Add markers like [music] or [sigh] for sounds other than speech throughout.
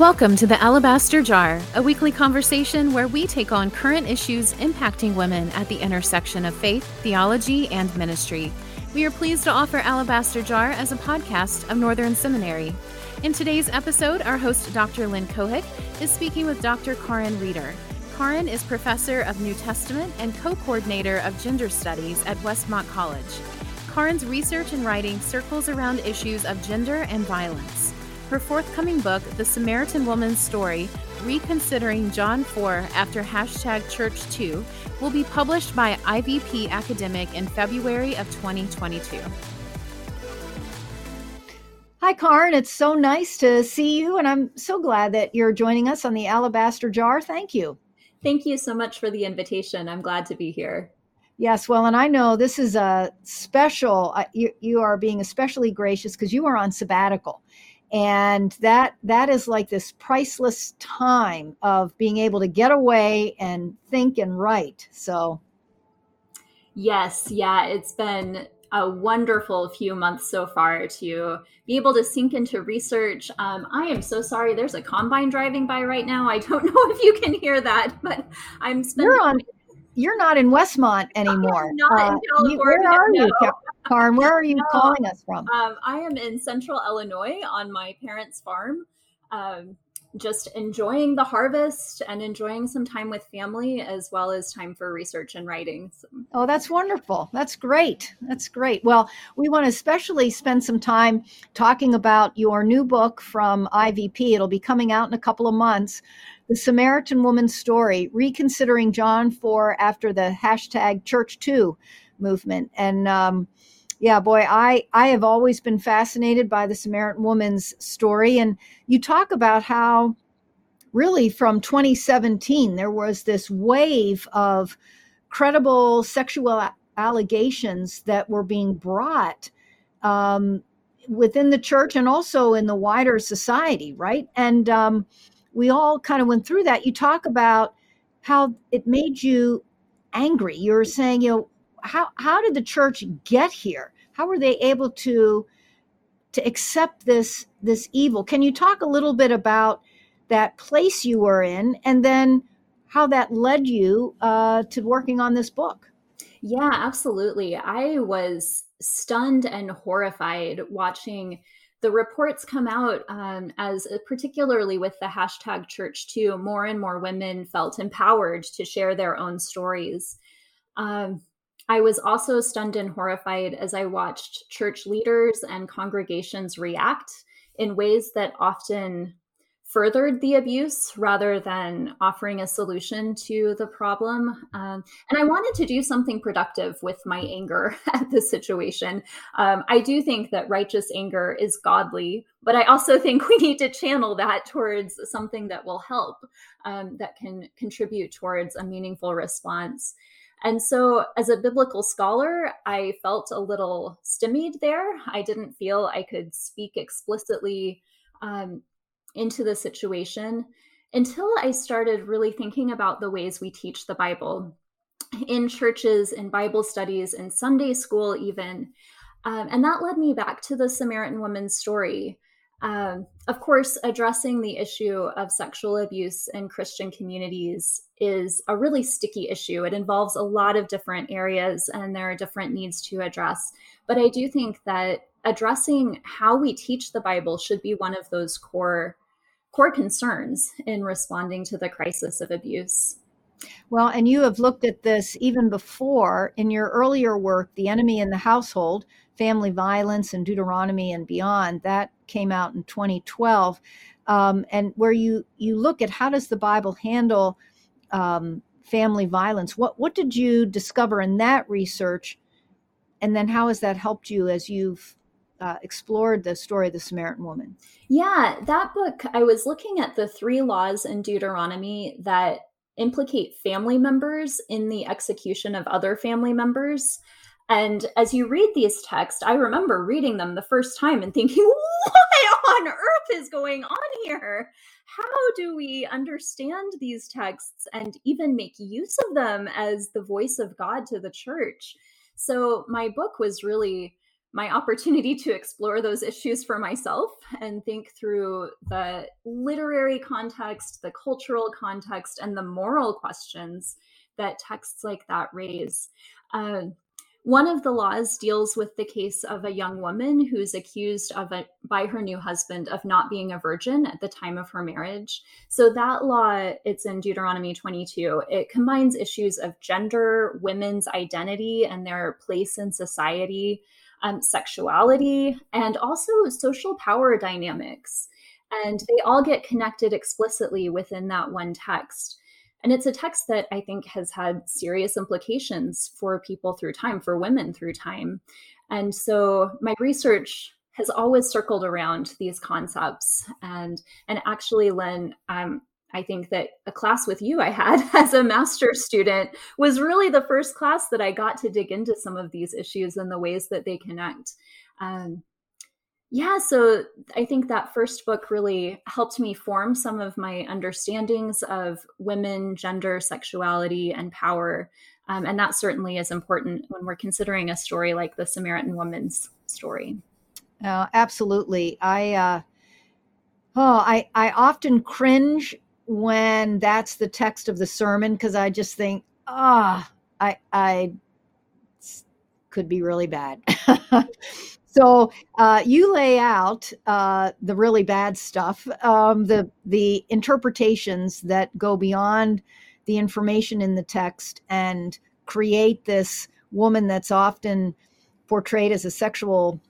Welcome to the Alabaster Jar, a weekly conversation where we take on current issues impacting women at the intersection of faith, theology, and ministry. We are pleased to offer Alabaster Jar as a podcast of Northern Seminary. In today's episode, our host, Dr. Lynn Cohick, is speaking with Dr. Caryn Reeder. Caryn is professor of New Testament and co coordinator of gender studies at Westmont College. Caryn's research and writing circles around issues of gender and violence. Her forthcoming book, The Samaritan Woman's Story Reconsidering John 4 after hashtag Church Too, will be published by IVP Academic in February of 2022. Hi, Caryn. It's so nice to see you, and I'm so glad that you're joining us on the Alabaster Jar. Thank you. Thank you so much for the invitation. I'm glad to be here. Yes, well, and I know this is a special, uh, you, you are being especially gracious because you are on sabbatical and that that is like this priceless time of being able to get away and think and write so yes yeah it's been a wonderful few months so far to be able to sink into research. Um, I am so sorry. There's a combine driving by right now. I don't [laughs] know if you can hear that, but I'm spending. You're on. You're not in Westmont anymore. [laughs] not uh, in California. You, where are no. you, Caryn, where are you [laughs] no, calling us from? Um, I am in central Illinois on my parents' farm, um, just enjoying the harvest and enjoying some time with family as well as time for research and writing. So. Oh, that's wonderful. That's great. That's great. Well, we want to especially spend some time talking about your new book from IVP. It'll be coming out in a couple of months. The Samaritan Woman's Story, Reconsidering John 4 after the hashtag Church Too movement. And um, yeah, boy, I I have always been fascinated by the Samaritan woman's story, and you talk about how really from 2017 there was this wave of credible sexual allegations that were being brought um, within the church and also in the wider society, right? And um, we all kind of went through that. You talk about how it made you angry. You were saying, you know, how how did the church get here? How were they able to to accept this this evil? Can you talk a little bit about that place you were in, and then how that led you uh, to working on this book? Yeah, absolutely. I was stunned and horrified watching the reports come out um, as uh, particularly with the hashtag church too more and more women felt empowered to share their own stories um, I was also stunned and horrified as I watched church leaders and congregations react in ways that often furthered the abuse rather than offering a solution to the problem. Um, and I wanted to do something productive with my anger [laughs] at this situation. Um, I do think that righteous anger is godly, but I also [laughs] think we need to channel that towards something that will help, um, that can contribute towards a meaningful response. And so, as a biblical scholar, I felt a little stymied there. I didn't feel I could speak explicitly um, into the situation until I started really thinking about the ways we teach the Bible in churches, in Bible studies, in Sunday school, even. Um, and that led me back to the Samaritan woman's story. Um, of course, addressing the issue of sexual abuse in Christian communities is a really sticky issue. It involves a lot of different areas and there are different needs to address. But I do think that addressing how we teach the Bible should be one of those core core concerns in responding to the crisis of abuse. Well, and you have looked at this even before in your earlier work, The Enemy in the Household, Family Violence and Deuteronomy and Beyond. That came out in 2012. Um, and where you, you look at how does the Bible handle um, family violence. What, what did you discover in that research? And then how has that helped you as you've uh, explored the story of the Samaritan woman? Yeah, that book, I was looking at the three laws in Deuteronomy that implicate family members in the execution of other family members. And as you read these texts, I remember reading them the first time and thinking, [laughs] what on earth is going on here? How do we understand these texts and even make use of them as the voice of God to the church? So, my book was really my opportunity to explore those issues for myself and think through the literary context, the cultural context, and the moral questions that texts like that raise. Uh, one of the laws deals with the case of a young woman who's accused of a, by her new husband of not being a virgin at the time of her marriage. So that law, it's in Deuteronomy 22. It combines issues of gender, women's identity, and their place in society, um, sexuality, and also social power dynamics. And they all get connected explicitly within that one text. And it's a text that I think has had serious implications for people through time, for women through time. And so my research has always circled around these concepts. And and actually, Lynn, um, I think that a class with you I had [laughs] as a master's student was really the first class that I got to dig into some of these issues and the ways that they connect. Um, yeah, so I think that first book really helped me form some of my understandings of women, gender, sexuality, and power. Um, and that certainly is important when we're considering a story like the Samaritan woman's story. Uh, absolutely. I, uh, oh, I, I often cringe when that's the text of the sermon because I just think, ah, oh, I, I could be really bad. [laughs] So uh, you lay out uh, the really bad stuff, um, the the interpretations that go beyond the information in the text and create this woman that's often portrayed as a sexual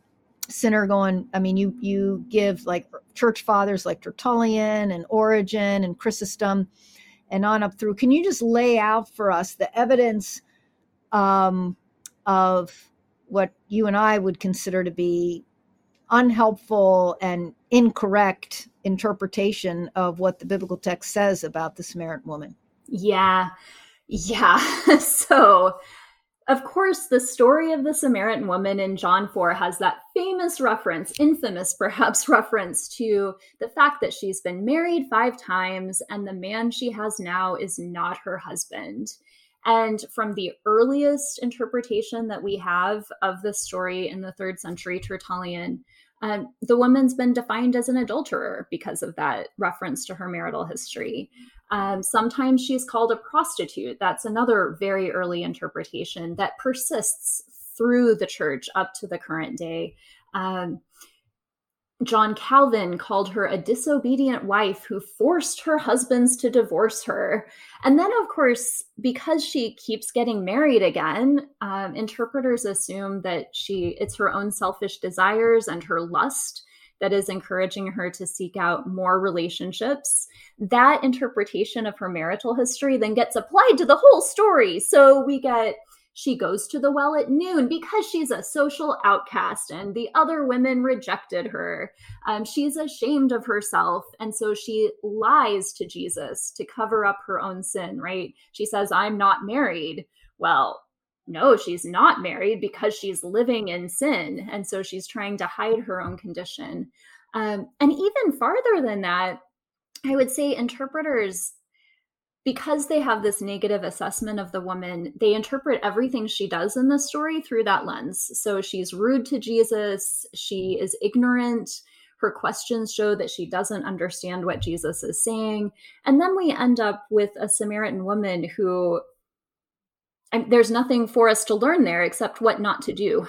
sinner. Going, I mean, you you give like church fathers like Tertullian and Origen and Chrysostom, and on up through. Can you just lay out for us the evidence um, of what you and I would consider to be unhelpful and incorrect interpretation of what the biblical text says about the Samaritan woman. Yeah. Yeah. [laughs] so, of course, the story of the Samaritan woman in John 4 has that famous reference, infamous [laughs] perhaps reference to the fact that she's been married five times and the man she has now is not her husband. And from the earliest interpretation that we have of the story in the third century Tertullian, um, the woman's been defined as an adulterer because of that reference to her marital history. Um, sometimes she's called a prostitute. That's another very early interpretation that persists through the church up to the current day. Um, John Calvin called her a disobedient wife who forced her husbands to divorce her. And then, of course, because she keeps getting married again, um, interpreters assume that she it's her own selfish desires and her lust that is encouraging her to seek out more relationships. That interpretation of her marital history then gets applied to the whole story. So we get she goes to the well at noon because she's a social outcast and the other women rejected her. Um, she's ashamed of herself. And so she lies to Jesus to cover up her own sin, right? She says, I'm not married. Well, no, she's not married because she's living in sin. And so she's trying to hide her own condition. Um, and even farther than that, I would say interpreters because they have this negative assessment of the woman, they interpret everything she does in the story through that lens. So she's rude to Jesus, she is ignorant, her questions show that she doesn't understand what Jesus is saying. And then we end up with a Samaritan woman who there's nothing for us to learn there except what not to do.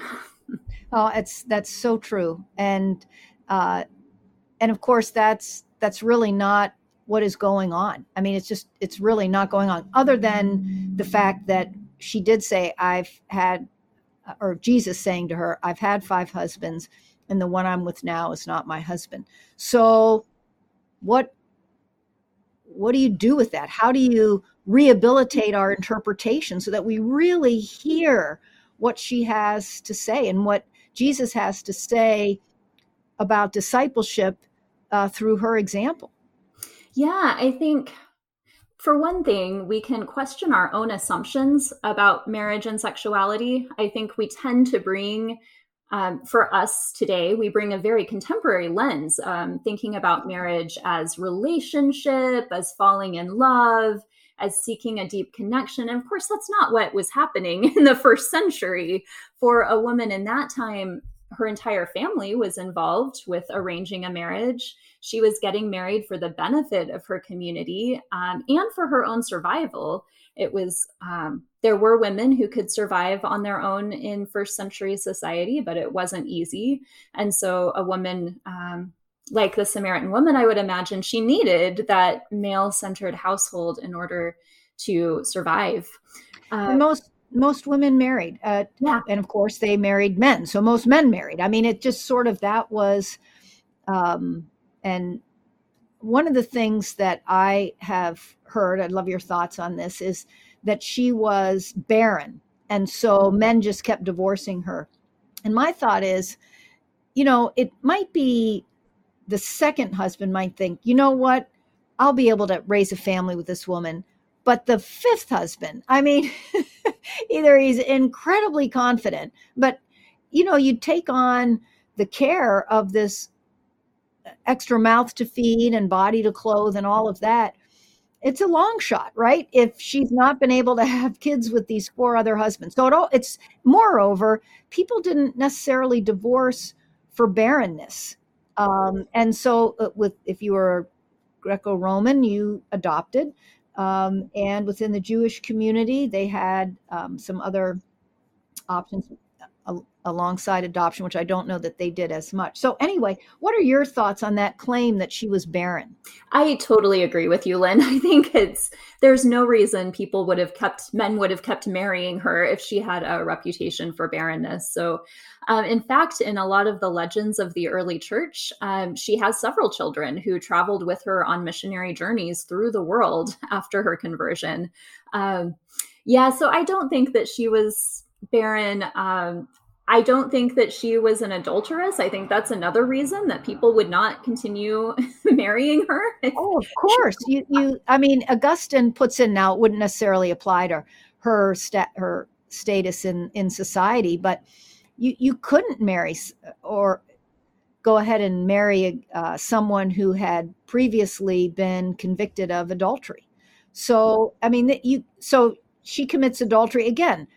[laughs] oh, it's that's so true. And uh and of course that's that's really not what is going on. I mean, it's just, it's really not going on, other than the fact that she did say, I've had, or Jesus saying to her, I've had five husbands, and the one I'm with now is not my husband. So, what what do you do with that? How do you rehabilitate our interpretation so that we really hear what she has to say and what Jesus has to say about discipleship uh, through her example? Yeah, I think for one thing, we can question our own assumptions about marriage and sexuality. I think we tend to bring, um, for us today, we bring a very contemporary lens, um, thinking about marriage as relationship, as falling in love, as seeking a deep connection. And of course, that's not what was happening [laughs] in the first century. For a woman in that time, her entire family was involved with arranging a marriage. She was getting married for the benefit of her community um, and for her own survival. It was, um, there were women who could survive on their own in first century society, but it wasn't easy. And so a woman, um, like the Samaritan woman, I would imagine she needed that male centered household in order to survive. Uh, most most women married, uh, yeah, and of course they married men. So most men married. I mean, it just sort of that was, um, and one of the things that I have heard, I'd love your thoughts on this, is that she was barren, and so men just kept divorcing her. And my thought is, you know, it might be the second husband might think, you know what, I'll be able to raise a family with this woman but the fifth husband, I mean, [laughs] either he's incredibly confident, but you know, you take on the care of this extra mouth to feed and body to clothe and all of that. It's a long shot, right? If she's not been able to have kids with these four other husbands. So it all, it's moreover, people didn't necessarily divorce for barrenness. Um, and so uh, with if you were Greco-Roman, you adopted. Um, and within the Jewish community, they had um, some other options alongside adoption, which I don't know that they did as much. So, anyway, what are your thoughts on that claim that she was barren? I totally agree with you, Lynn. [laughs] I think it's there's no reason people would have kept men would have kept marrying her if she had a reputation for barrenness. So, um, in fact, in a lot of the legends of the early church, um, she has several children who traveled with her on missionary journeys through the world [laughs] after her conversion. Um, yeah, so I don't think that she was barren. Um, I don't think that she was an adulteress. I think that's another reason that people would not continue [laughs] marrying her. Oh, of course. You, you. I mean, Augustine puts in now it wouldn't necessarily apply to her stat, her status in in society, but you you couldn't marry or go ahead and marry uh, someone who had previously been convicted of adultery. So, I mean, you so she commits adultery again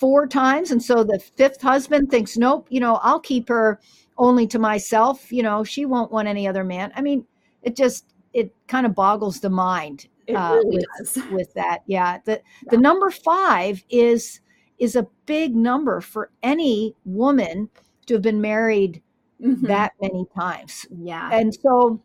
four times. And so the fifth husband thinks, nope, you know, I'll keep her only to myself. You know, she won't want any other man. I mean, it just, it kind of boggles the mind uh, really with, [laughs] with, that. Yeah. The, yeah. the number five is, is a big number for any woman to have been married mm-hmm. that many times. Yeah. And so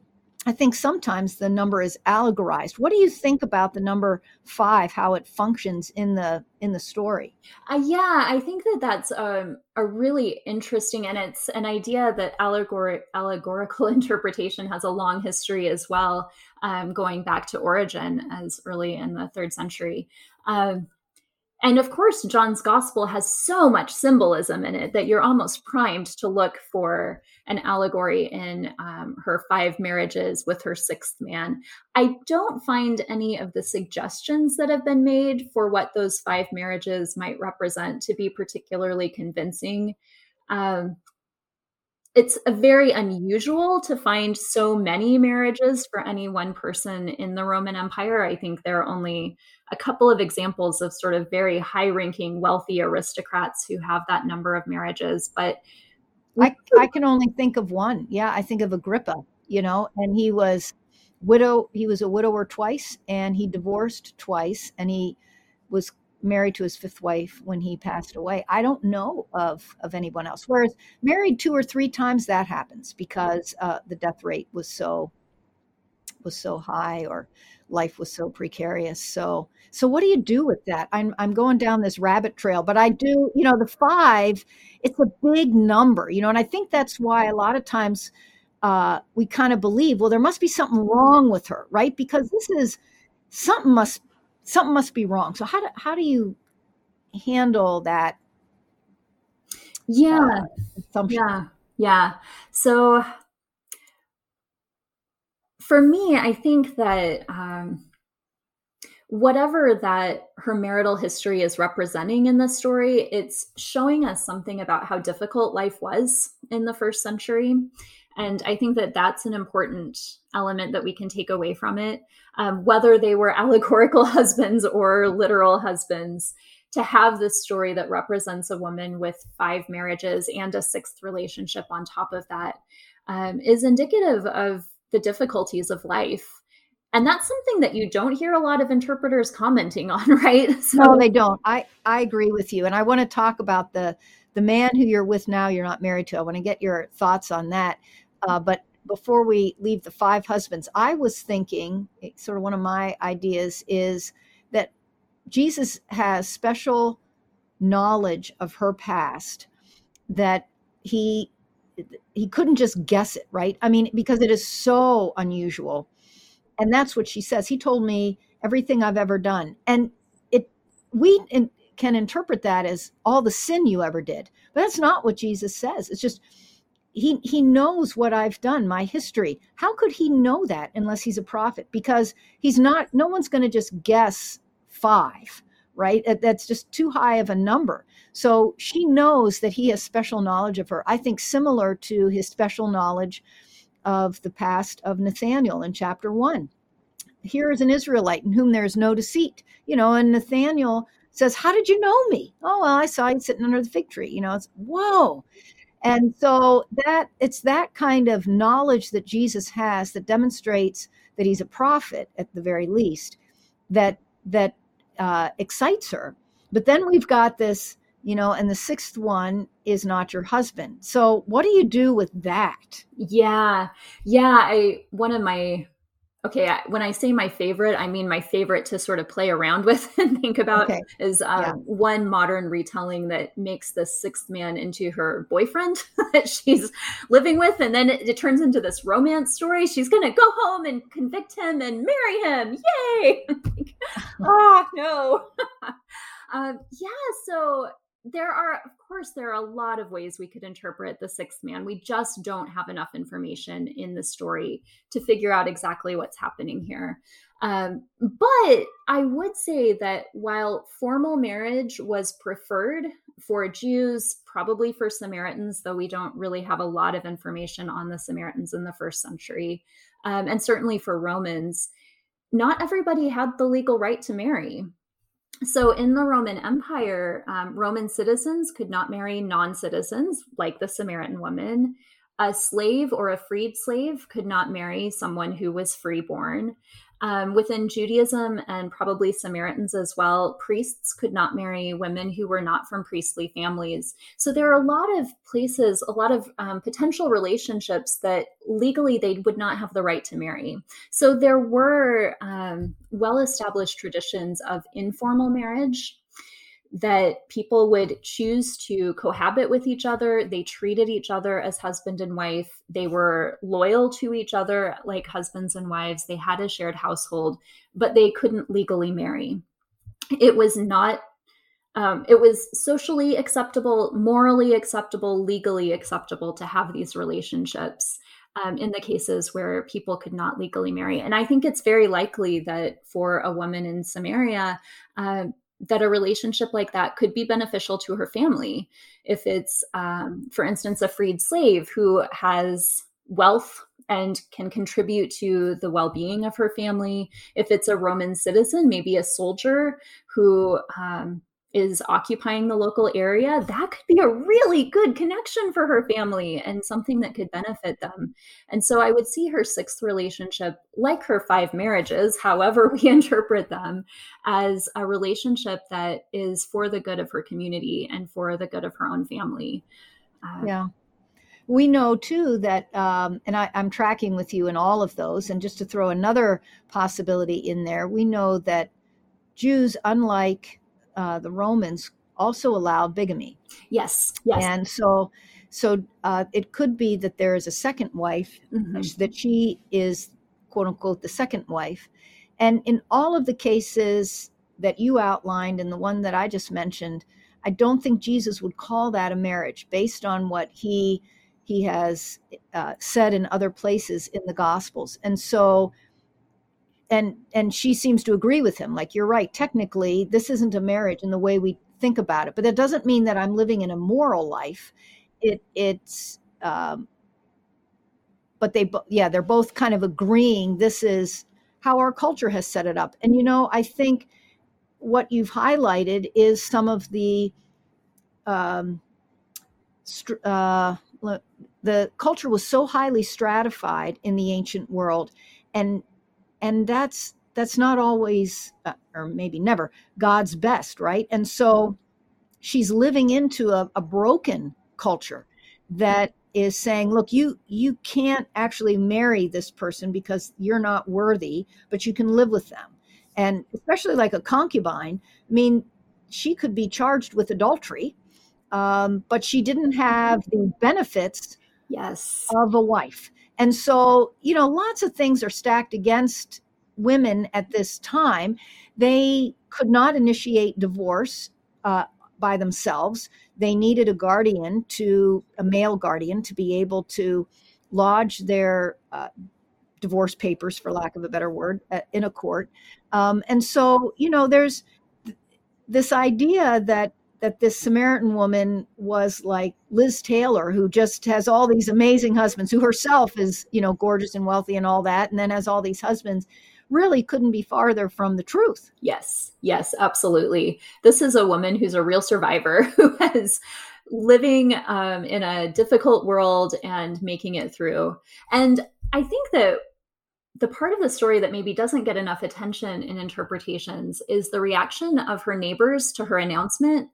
I think sometimes the number is allegorized. What do you think about the number five? How it functions in the in the story? Uh, yeah, I think that that's um, a really interesting, and it's an idea that allegor- allegorical [laughs] interpretation has a long history as well, um, going back to Origen as early in the third century. Um, and of course, John's gospel has so much symbolism in it that you're almost primed to look for an allegory in um, her five marriages with her sixth man. I don't find any of the suggestions that have been made for what those five marriages might represent to be particularly convincing. Um, it's very unusual to find so many marriages for any one person in the Roman Empire. I think there are only a couple of examples of sort of very high ranking, wealthy aristocrats who have that number of marriages. But I, I can only think of one. Yeah, I think of Agrippa, you know, and he was widow, he was a widower twice and he divorced twice and he was married to his fifth wife when he passed away. I don't know of of anyone else. Whereas married two or three times, that happens because uh, the death rate was so was so high or life was so precarious. So so what do you do with that? I'm I'm going down this rabbit trail, but I do, you know, the five, it's a big number, you know, and I think that's why a lot of times uh, we kind of believe, well, there must be something wrong with her, right? Because this is something must something must be wrong. So how do how do you handle that? Yeah, uh, yeah, yeah. So for me, I think that um, whatever that her marital history is representing in the story, it's showing us something about how difficult life was in the first century. And I think that that's an important element that we can take away from it. Um, whether they were [laughs] allegorical husbands or literal husbands, to have this story that represents a woman with five marriages and a sixth relationship on top of that um, is indicative of the difficulties of life. And that's something that you don't hear a lot of interpreters commenting on [laughs] right? So, no they don't. I i agree with you. And i want to talk about the the man who you're with now you're not married to. I want to get your thoughts on that uh, but before we leave the five husbands i was thinking eh, sort of one of my ideas is that jesus has special knowledge of her past that he he couldn't just guess it right? I mean because it is so unusual. And that's what she says. He told me everything i've ever done. And it we in, can interpret that as all the sin you ever did. But that's not what jesus says. It's just he he knows what i've done my history how could he know that unless he's a prophet because he's not no one's going to just guess five right that's just too high of a number so she knows that he has special knowledge of her i think similar to his special knowledge of the past of Nathaniel in chapter one. Here is an Israelite in whom there is no deceit. You know, and Nathaniel says, How did you know me? Oh, well, I saw you sitting under the fig tree. You know, it's whoa. And so that it's that kind of knowledge that Jesus has that demonstrates that he's a prophet at the very least, that that uh, excites her. But then we've got this you know, and the sixth one is not your husband. So what do you do with that? Yeah. Yeah. I, one of my, okay, I, when I say my favorite, I mean my favorite to sort of play around [laughs] with and think about okay. is um, yeah. one modern retelling that makes the sixth man into her boyfriend [laughs] that she's living with. And then it, it turns into this romance story. She's going to go home and convict him and marry him. Yay. [laughs] oh, no. um, yeah. So there are of course there are a lot of ways we could interpret the sixth man. We just don't have enough information in the story to figure out exactly what's happening here. Um, but i would say that while formal marriage was preferred for jews probably for samaritans though we don't really have a lot of information on the samaritans in the first century um, and certainly for romans not everybody had the legal right to marry so in the Roman Empire, um, Roman citizens could not marry non citizens, like the Samaritan woman. A slave or a freed slave could not marry someone who was freeborn. Um, within Judaism and probably Samaritans as well, priests could not marry women who were not from priestly families. So there are a lot of places, a lot of um, potential relationships that legally they would not have the right to marry. So there were um, well established traditions of informal marriage that people would choose to cohabit with each other. They treated each other as husband and wife. They were loyal to each other like husbands and wives. They had a shared household, but they couldn't legally marry. It was not, um, it was socially acceptable, morally acceptable, legally acceptable to have these relationships. Um, in the cases where people could not legally marry. And I think it's very likely that for a woman in Samaria, uh, that a relationship like that could be beneficial to her family. If it's, um, for instance, a freed slave who has wealth and can contribute to the well being of her family. If it's a Roman citizen, maybe a soldier who um, is occupying the local area, that could be a really good connection for her family and something that could benefit them. And so I would see her sixth relationship, like her five marriages, [laughs] however we [laughs] interpret them, as a relationship that is for the good of her community and for the good of her own family. Uh, yeah. We know too that, um, and I, I'm tracking with you in all of those. And just to throw another possibility in there, we know that Jews, unlike uh, the Romans also allowed bigamy. Yes, yes. And so, so uh, it could be that there is a second wife mm-hmm. that she is quote unquote the second wife, and in all of the cases that you outlined and the one that I just mentioned, I don't think Jesus would call that a marriage based on what he he has uh, said in other places in the Gospels, and so and and she seems to agree with him. Like you're right technically this isn't a marriage in the way we think about it but that doesn't mean that i'm living an immoral life. It it's um but they yeah they're both kind of agreeing this is how our culture has set it up. And you know i think what you've highlighted is some of the um, uh, the culture was so highly stratified in the ancient world, and and that's that's not always, uh, or maybe never, God's best, right? And so she's living into a, a broken culture that is saying look you you can't actually marry this person because you're not worthy but you can live with them. And especially like a concubine i mean she could be charged with adultery um, but she didn't have the benefits yes. of a wife and so you know lots of things are stacked against women at this time they could not initiate divorce uh, by themselves. They needed a guardian to, a male guardian, to be able to lodge their uh, divorce papers, for lack of a better word, uh, in a court. Um, and so, you know, there's th- this idea that that this Samaritan woman was like Liz Taylor, who just has all these amazing husbands, who herself is, you know, gorgeous and wealthy and all that, and then has all these husbands really couldn't be farther from the truth. Yes, yes, absolutely. This is a woman who's a real survivor [laughs] who has living um, in a difficult world and making it through. And I think that the part of the story that maybe doesn't get enough attention in interpretations is the reaction of her neighbors to her announcement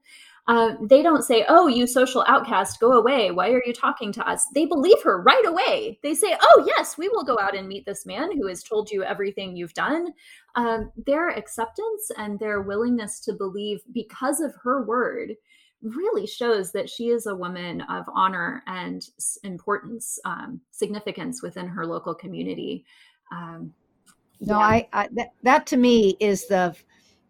uh, they don't say, Oh, you social outcast, go away. Why are you talking to us? They believe her right away. They say, Oh, yes, we will go out and meet this man who has told you everything you've done. Um, their acceptance and their willingness to believe because of her word really shows that she is a woman of honor and importance, um, significance within her local community. Um, no, yeah. I, I that, that to me is the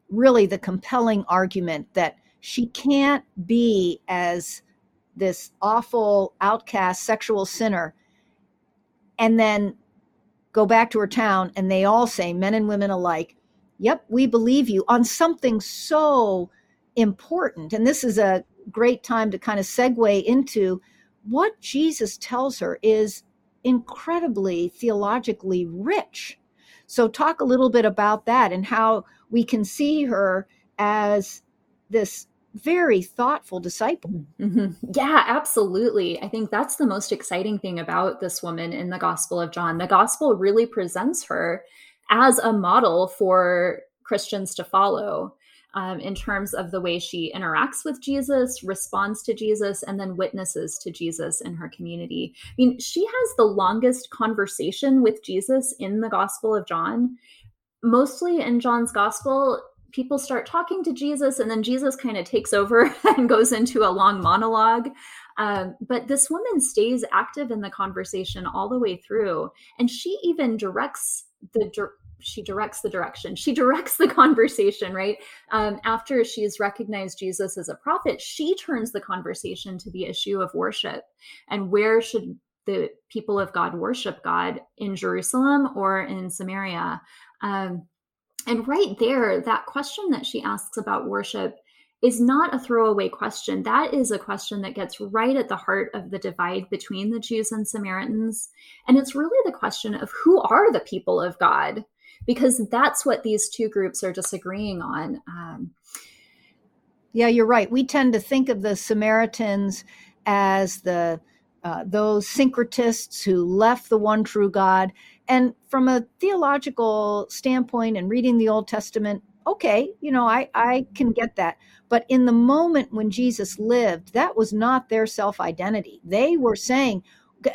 really the compelling argument that she can't be as this awful outcast sexual sinner and then go back to her town and they all say men and women alike yep we believe you on something so important and this is a great time to kind of segue into what jesus tells her is incredibly theologically rich so talk a little bit about that and how we can see her as this very thoughtful disciple. Mm-hmm. Yeah, absolutely. I think that's the most exciting thing about this woman in the Gospel of John. The Gospel really presents her as a model for Christians to follow. Um, in terms of the way she interacts with Jesus, responds to Jesus, and then witnesses to Jesus in her community. I mean, she has the longest conversation with Jesus in the Gospel of John. Mostly in John's Gospel, people start talking to Jesus, and then Jesus kind of takes over [laughs] and goes into a long monologue. Um, but this woman stays active in the conversation all the way through, and she even directs the she directs the direction. She directs the [laughs] conversation, right? Um, after she's recognized Jesus as a prophet, she turns the conversation to the issue of worship and where should the people of God worship God in Jerusalem or in Samaria. Um, and right there, that question that she asks about worship is not a throwaway question. That is a question that gets right at the heart of the divide between the Jews and Samaritans. And it's really the question of who are the people of God? Because that's what these two groups are disagreeing on. Um, yeah, you're right. We tend to think of the Samaritans as the uh, those syncretists who left the one true God. And from a theological standpoint and reading the Old Testament, okay, you know, I, I can get that. But in the moment when Jesus lived, that was not their self identity. They were saying,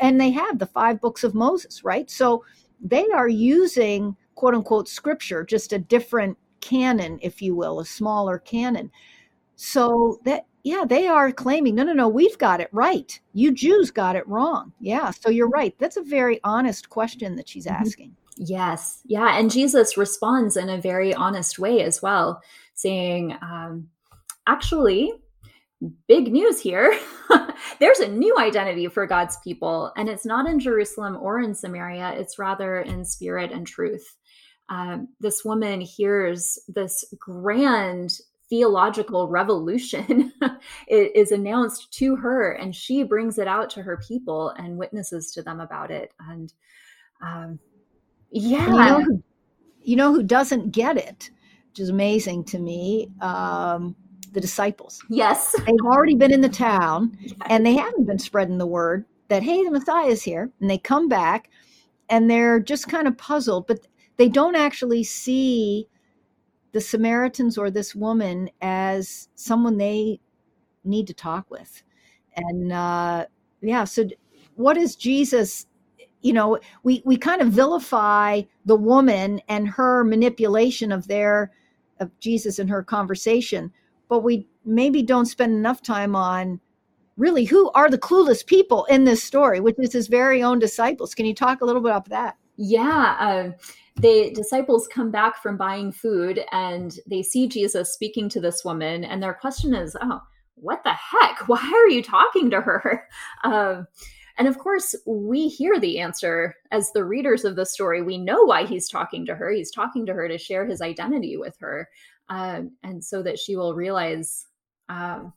and they have the five books of Moses, right? So they are using quote unquote scripture, just a different canon, if you will, a smaller canon. So that yeah, they are claiming, no, no, no, we've got it right. You Jews got it wrong. Yeah. So you're right. That's a very honest question that she's mm-hmm. asking. Yes. Yeah. And Jesus responds in a very honest way as well, saying, um, actually, big news here. [laughs] There's a new identity for God's people, and it's not in Jerusalem or in Samaria, it's rather in spirit and truth. Um, this woman hears this grand theological revolution [laughs] is announced to her and she brings it out to her people and witnesses to them about it and um, yeah you know, who, you know who doesn't get it which is amazing to me. Um, the disciples. Yes. They've already been in the town and they haven't been spreading the word that, hey, the Messiah is here. And they come back and they're just kind of puzzled, but they don't actually see the Samaritans or this woman as someone they need to talk with. And uh, yeah, so what is Jesus? You know, we, we kind of vilify the woman and her manipulation of their of Jesus and her conversation but we maybe don't spend enough time on really who are the clueless people in this story, which is his very own disciples. Can you talk a little bit about that? Yeah. Uh, the disciples come back from buying food and they see Jesus speaking to this woman, and their question is, Oh, what the heck? [laughs] Why are you talking to her? Uh, [laughs] and of course, we hear the answer as the readers of the story. We know why he's talking to her. He's talking to her to share his identity with her um, and so that she will realize um,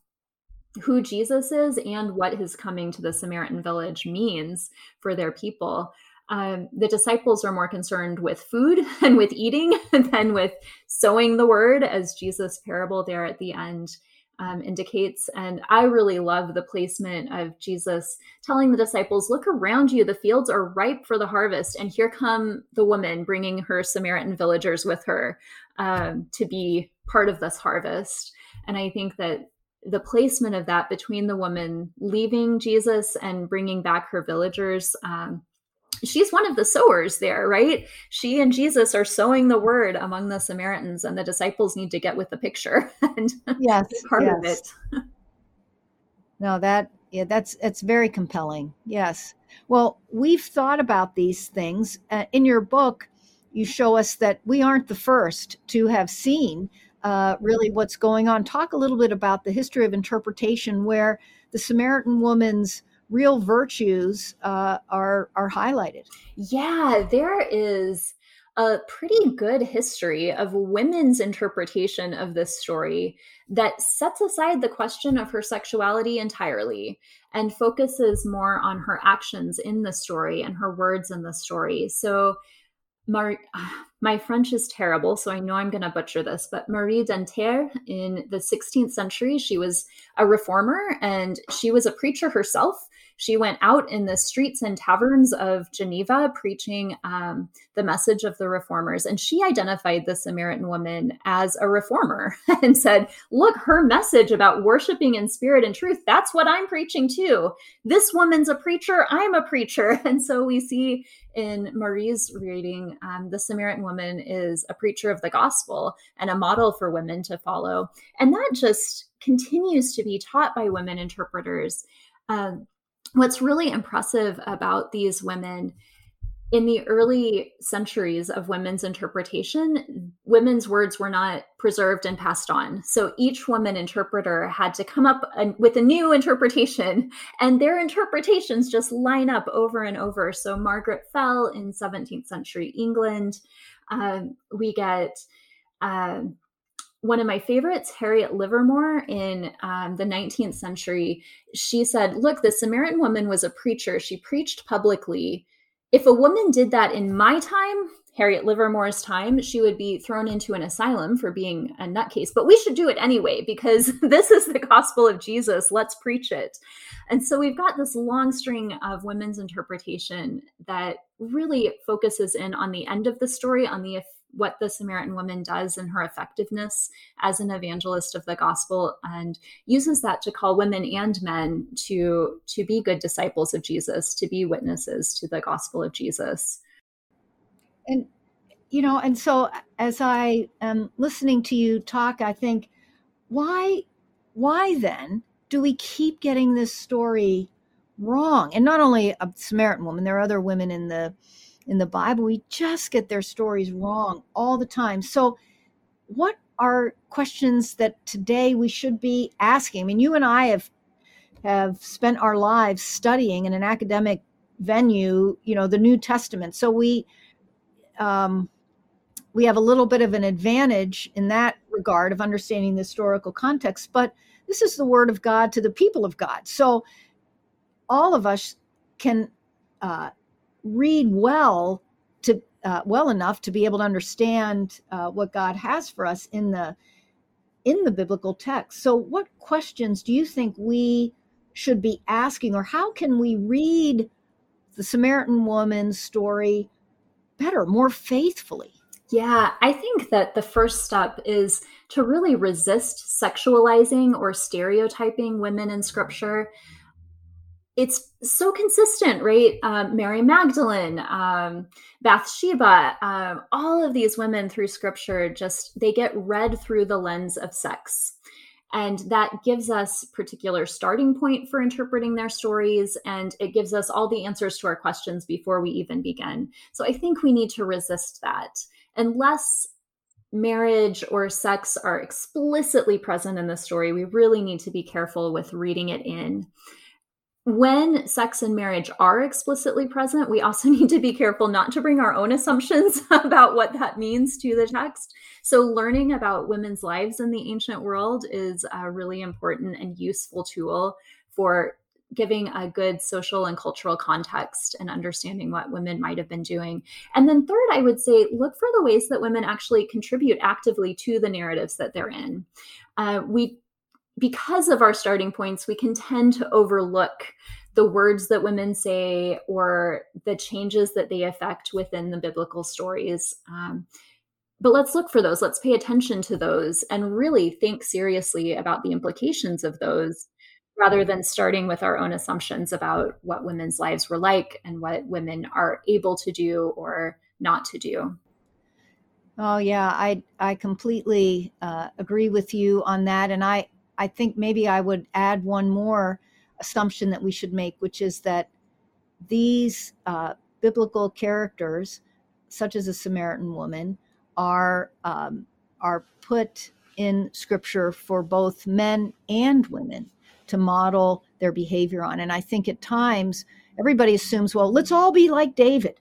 who Jesus is and what his coming to the Samaritan village means for their people. Um, the disciples are more concerned with food [laughs] and with eating [laughs] than with sowing the word, as Jesus' parable there at the end um, indicates. And I really love the placement of Jesus telling the disciples, Look around you, the fields are ripe for the harvest. And here come the woman bringing her Samaritan villagers with her um, to be part of this harvest. And I think that the placement of that between the woman leaving Jesus and bringing back her villagers um, she's one of the sowers there, right? She and Jesus are sowing the word among the Samaritans, and the disciples need to get with the picture [laughs] and yes, part yes. of it. no, that yeah, that's it's very compelling. Yes. Well, we've thought about these things uh, in your book. You show us that we aren't the first to have seen uh, really what's going on. Talk a little bit about the history of interpretation, where the Samaritan woman's real virtues uh, are are highlighted. Yeah, there is a pretty good history of women's interpretation of this story that sets aside the question of her sexuality entirely and focuses more on her actions in the story and her words in the story. So, Mar- [sighs] my French is terrible, so I know I'm going to butcher this, but Marie Dentière in the 16th century, she was a reformer and she was a preacher herself she went out in the streets and taverns of Geneva preaching um, the message of the reformers. And she identified the Samaritan woman as a reformer [laughs] and said, Look, her message about worshiping in spirit and truth, that's what I'm preaching too. This woman's a preacher, I'm a preacher. [laughs] And so we see in Marie's reading, um, the Samaritan woman is a preacher of the gospel and a model for women to follow. And that just continues to be taught by women interpreters. Um, what's really impressive about these women in the early centuries of women's interpretation, women's words were not preserved and passed on. So each woman interpreter had to come up with a new interpretation, and their interpretations just line up over and over. So Margaret Fell in 17th century England. Um, we get um, one of my favorites, Harriet Livermore in um, the 19th century, she said, Look, the Samaritan woman was a preacher. She preached publicly. If a woman did that in my time, Harriet Livermore's time, she would be thrown into an asylum for being a nutcase. But we should do it anyway because [laughs] this is the gospel of Jesus. Let's preach it. And so we've got this long string of women's interpretation that really focuses in on the end of the story, on the what the Samaritan woman does and her effectiveness as an evangelist of the gospel and uses that to call women and men to to be good disciples of Jesus, to be witnesses to the gospel of Jesus. And you know, and so as I am listening to you talk, I think why why then do we keep getting this story wrong? And not only a Samaritan woman, there are other women in the in the Bible. We just get their stories wrong all the time. So, what are questions that today we should be asking? I mean, you and I have have spent our lives studying in an academic venue, you know, the New Testament. So we um, we have a little bit of an advantage in that regard of understanding the historical context. But this is the Word of God to the people of God. So all of us can uh, read well to uh, well enough to be able to understand uh, what God has for us in the in the biblical text. So, what questions do you think we should be asking, or how can we read the Samaritan woman's story better, more faithfully? Yeah, I think that the first step is to really resist sexualizing or stereotyping women in scripture. It's so consistent, right? Um, Mary Magdalene, um, Bathsheba, um, all of these women through scripture just they get read through the lens of sex. And that gives us particular starting point for interpreting their stories. And it gives us all the answers to our questions before we even begin. So I think we need to resist that. Unless marriage or sex are explicitly present in the story, we really need to be careful with reading it in when sex and marriage are explicitly present, we also [laughs] need to be careful not to bring our own assumptions [laughs] about what that means to the text. So, learning about women's lives in the ancient world is a really important and useful tool for giving a good social and cultural context and understanding what women might have been doing. And then, third, I would say look for the ways that women actually contribute actively to the narratives that they're in. Uh, we because of our starting points, we can tend to overlook the words that women say or the changes that they affect within the biblical stories. Um, but let's look for those. Let's pay attention to those and really think seriously about the implications of those rather than starting with our own assumptions about what women's lives were like and what women are able to do or not to do. Oh yeah, I I completely uh, agree with you on that, and I I think maybe I would add one more assumption that we should make, which is that these uh, biblical characters, such as a Samaritan woman, are um, are put in Scripture for both men and women to model their behavior on. And I think at times everybody assumes, well, let's all be like David,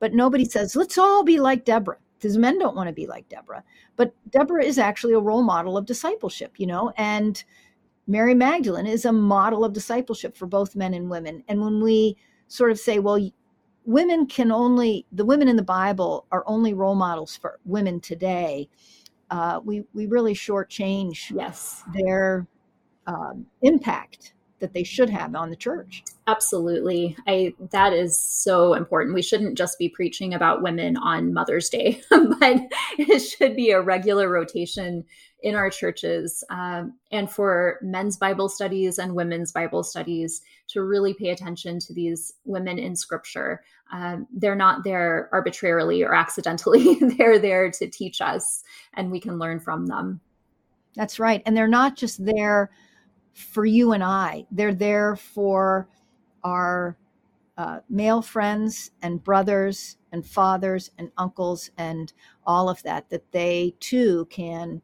but nobody says let's all be like Deborah because men don't want to be like Deborah. But Deborah is actually a role model of discipleship, you know, and Mary Magdalene is a model of discipleship for both men and women. And when we sort of say, well, women can only, the women in the Bible are only role models for women today, uh, we, we really shortchange yes. their um, impact that they should have on the church. Absolutely. I that is so important. We shouldn't just be preaching about women on Mother's Day, [laughs] but it should be a regular rotation in our churches um, and for men's Bible studies and women's Bible studies to really pay attention to these women in scripture. Um, they're not there arbitrarily or accidentally, [laughs] they're there to teach us, and we can learn from them. That's right. And they're not just there for you and I. They're there for our uh, male friends and brothers and fathers and uncles and all of that, that they too can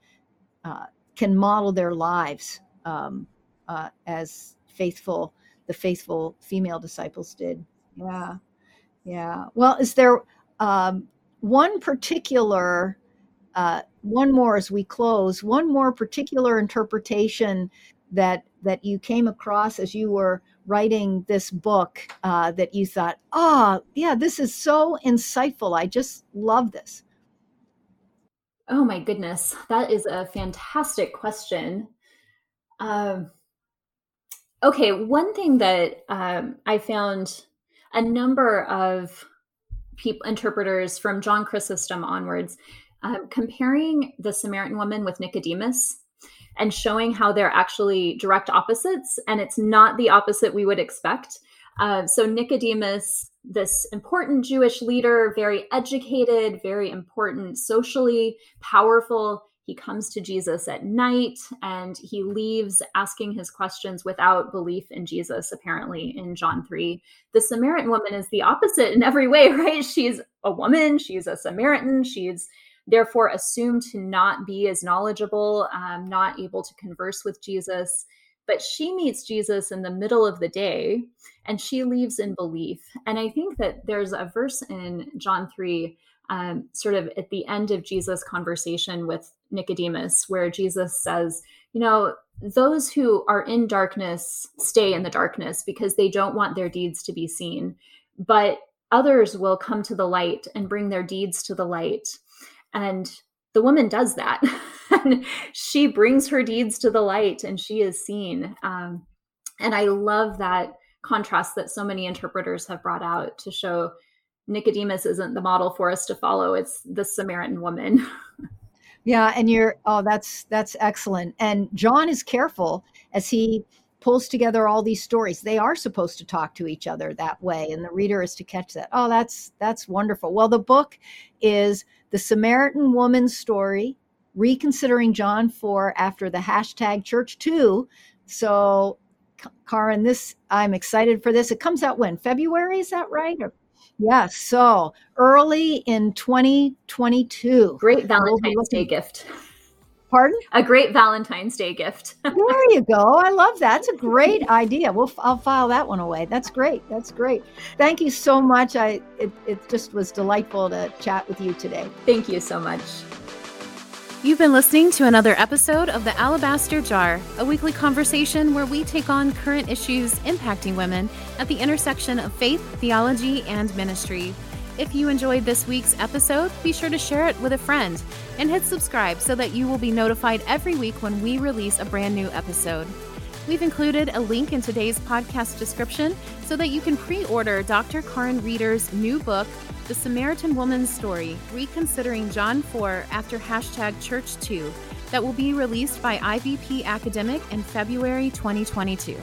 uh, can model their lives um, uh, as faithful, the faithful female disciples did. Yeah, yeah. Well, is there um, one particular, uh, one more as we close, one more particular interpretation that that you came across as you were writing this book uh, that you thought, oh, yeah, this is so insightful. I just love this. Oh my goodness, that is a fantastic question. Um, okay, one thing that um, I found a number of people interpreters from John Chrysostom onwards um, comparing the Samaritan woman with Nicodemus and showing how they're actually direct opposites and it's not the opposite we would expect. Uh, so, Nicodemus, this important Jewish leader, very educated, very important, socially powerful, he comes to Jesus at night and he leaves asking his questions without belief in Jesus, apparently, in John 3. The Samaritan woman is the opposite in every way, [laughs] right? She's a woman, she's a Samaritan, she's therefore assumed to not be as knowledgeable, um, not able to converse with Jesus. But she meets Jesus in the middle of the day and she leaves in belief. And I think that there's a verse in John 3, um, sort of at the end of Jesus' conversation with Nicodemus, where Jesus says, You know, those who are in darkness stay in the darkness because they don't want their deeds to be seen. But others will come to the light and bring their deeds to the light. And the woman does that. [laughs] and she brings her deeds to the light and she is seen. Um, and I love that contrast that so many interpreters have brought out to show Nicodemus isn't the model for us to follow, it's the Samaritan woman. [laughs] yeah, and you're oh that's that's excellent. And John is careful as he pulls together all these stories. They are supposed to talk to each other that way and the reader is to catch that. Oh, that's that's wonderful. Well, the book is The Samaritan Woman's Story reconsidering John 4 after the hashtag Church Too. So, Caryn, this I'm excited for this. It comes out when? February, is that right? Or, yes. So early in 2022. Great Valentine's Day gift. Pardon? A great Valentine's Day gift. [laughs] there you go. I love that. It's a great idea. We'll I'll file that one away. That's great. That's great. Thank you so much. I it, it just was delightful to chat with you today. Thank you so much. You've been listening to another episode of The Alabaster Jar, a weekly conversation where we take on current issues impacting women at the intersection of faith, theology, and ministry. If you enjoyed this week's episode, be sure to share it with a friend and hit subscribe so that you will be notified every week when we release a brand new episode. We've included a link in today's podcast description so that you can pre order Dr. Caryn Reeder's new book, The Samaritan Woman's Story Reconsidering John 4 after hashtag Church Too, that will be released by IVP Academic in February 2022.